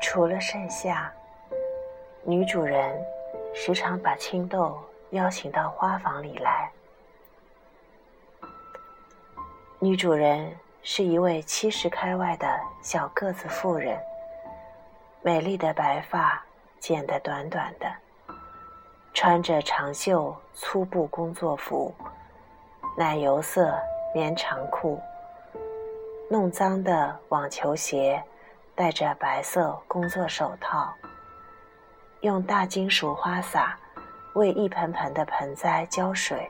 除了盛夏，女主人时常把青豆邀请到花房里来。女主人是一位七十开外的小个子妇人，美丽的白发剪得短短的，穿着长袖粗布工作服，奶油色棉长裤，弄脏的网球鞋。戴着白色工作手套，用大金属花洒为一盆盆的盆栽浇水。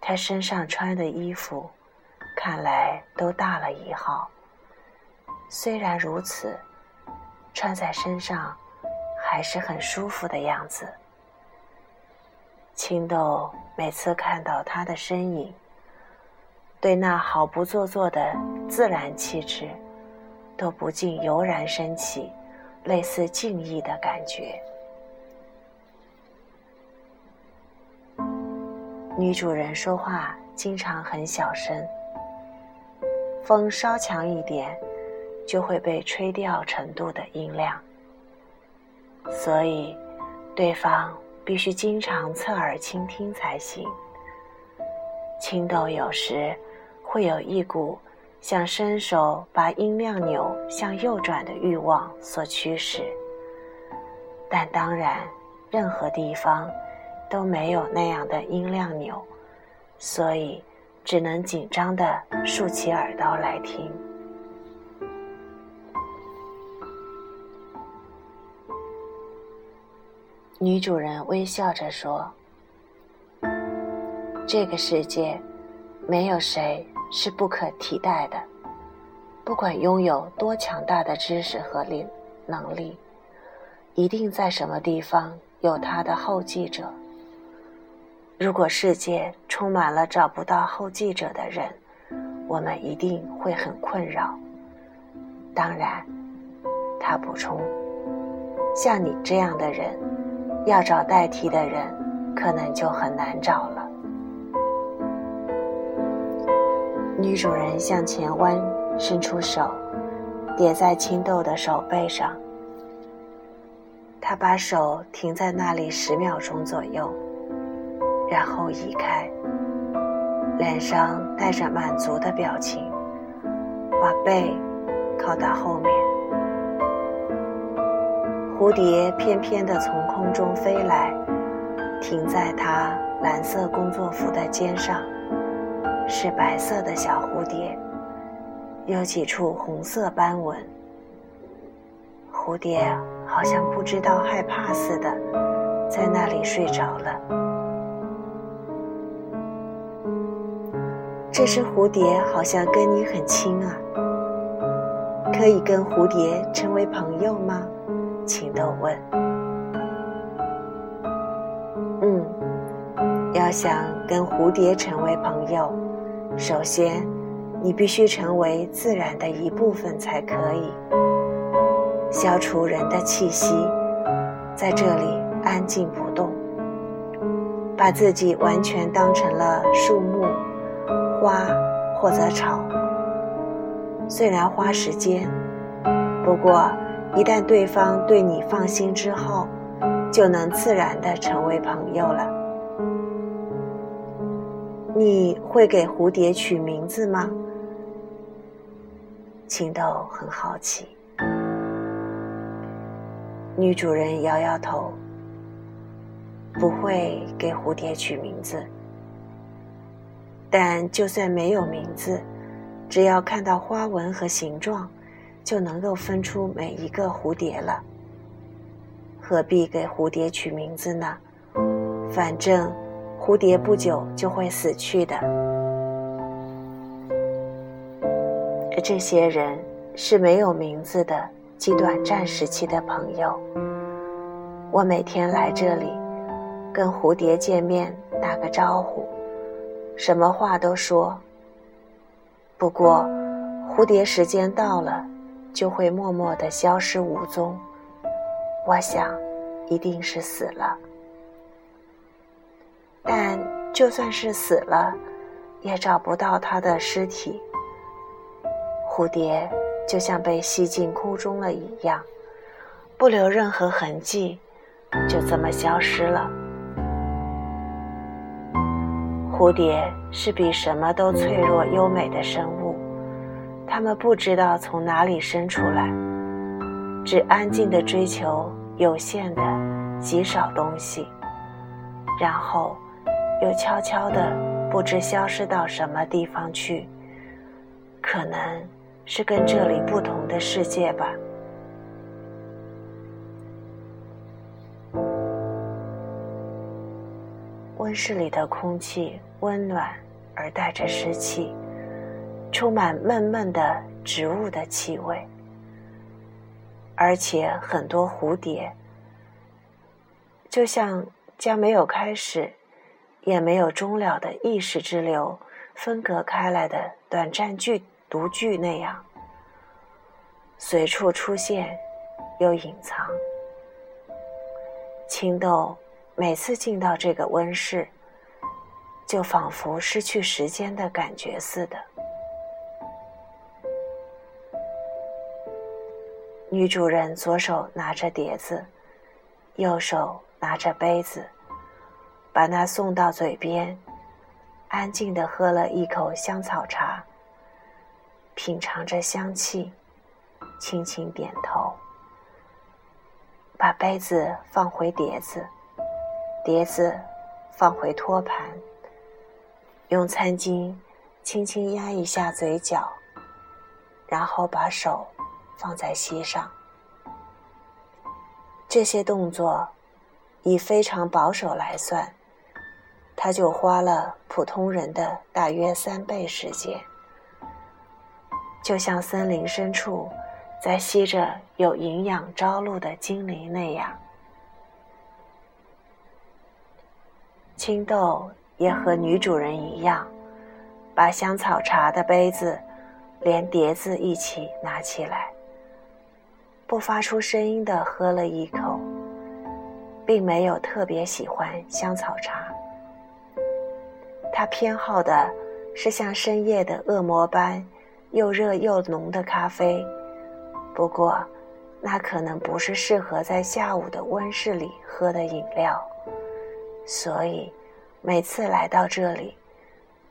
他身上穿的衣服，看来都大了一号。虽然如此，穿在身上还是很舒服的样子。青豆每次看到他的身影，对那毫不做作的自然气质。都不禁油然升起类似敬意的感觉。女主人说话经常很小声，风稍强一点，就会被吹掉程度的音量，所以对方必须经常侧耳倾听才行。青豆有时会有一股。想伸手把音量钮向右转的欲望所驱使，但当然，任何地方都没有那样的音量钮，所以只能紧张地竖起耳朵来听。女主人微笑着说：“这个世界，没有谁。”是不可替代的。不管拥有多强大的知识和力能力，一定在什么地方有他的后继者。如果世界充满了找不到后继者的人，我们一定会很困扰。当然，他补充，像你这样的人，要找代替的人，可能就很难找了。女主人向前弯，伸出手，叠在青豆的手背上。她把手停在那里十秒钟左右，然后移开，脸上带着满足的表情，把背靠到后面。蝴蝶翩翩地从空中飞来，停在她蓝色工作服的肩上。是白色的小蝴蝶，有几处红色斑纹。蝴蝶好像不知道害怕似的，在那里睡着了。这只蝴蝶好像跟你很亲啊，可以跟蝴蝶成为朋友吗？青豆问。嗯，要想跟蝴蝶成为朋友。首先，你必须成为自然的一部分才可以。消除人的气息，在这里安静不动，把自己完全当成了树木、花或者草。虽然花时间，不过一旦对方对你放心之后，就能自然的成为朋友了。你会给蝴蝶取名字吗？青豆很好奇。女主人摇摇头，不会给蝴蝶取名字。但就算没有名字，只要看到花纹和形状，就能够分出每一个蝴蝶了。何必给蝴蝶取名字呢？反正。蝴蝶不久就会死去的，这些人是没有名字的极短暂时期的朋友。我每天来这里，跟蝴蝶见面打个招呼，什么话都说。不过，蝴蝶时间到了，就会默默的消失无踪。我想，一定是死了。但就算是死了，也找不到他的尸体。蝴蝶就像被吸进空中了一样，不留任何痕迹，就这么消失了。蝴蝶是比什么都脆弱优美的生物，它们不知道从哪里生出来，只安静地追求有限的极少东西，然后又悄悄地不知消失到什么地方去，可能。是跟这里不同的世界吧。温室里的空气温暖而带着湿气，充满闷闷的植物的气味，而且很多蝴蝶，就像将没有开始，也没有终了的意识之流分隔开来的短暂剧。独具那样，随处出现，又隐藏。青豆每次进到这个温室，就仿佛失去时间的感觉似的。女主人左手拿着碟子，右手拿着杯子，把那送到嘴边，安静的喝了一口香草茶。品尝着香气，轻轻点头，把杯子放回碟子，碟子放回托盘，用餐巾轻轻压一下嘴角，然后把手放在膝上。这些动作以非常保守来算，他就花了普通人的大约三倍时间。就像森林深处在吸着有营养朝露的精灵那样，青豆也和女主人一样，把香草茶的杯子连碟子一起拿起来，不发出声音的喝了一口，并没有特别喜欢香草茶，他偏好的是像深夜的恶魔般。又热又浓的咖啡，不过，那可能不是适合在下午的温室里喝的饮料，所以每次来到这里，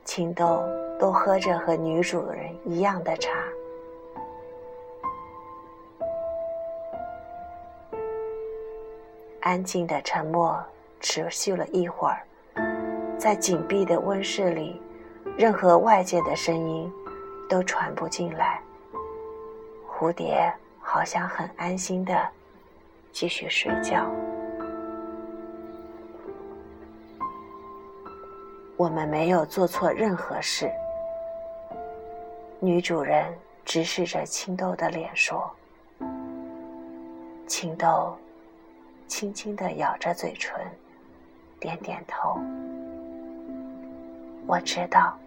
青豆都喝着和女主人一样的茶。安静的沉默持续了一会儿，在紧闭的温室里，任何外界的声音。都传不进来。蝴蝶好像很安心的继续睡觉。我们没有做错任何事。女主人直视着青豆的脸说：“青豆轻轻的咬着嘴唇，点点头。我知道。”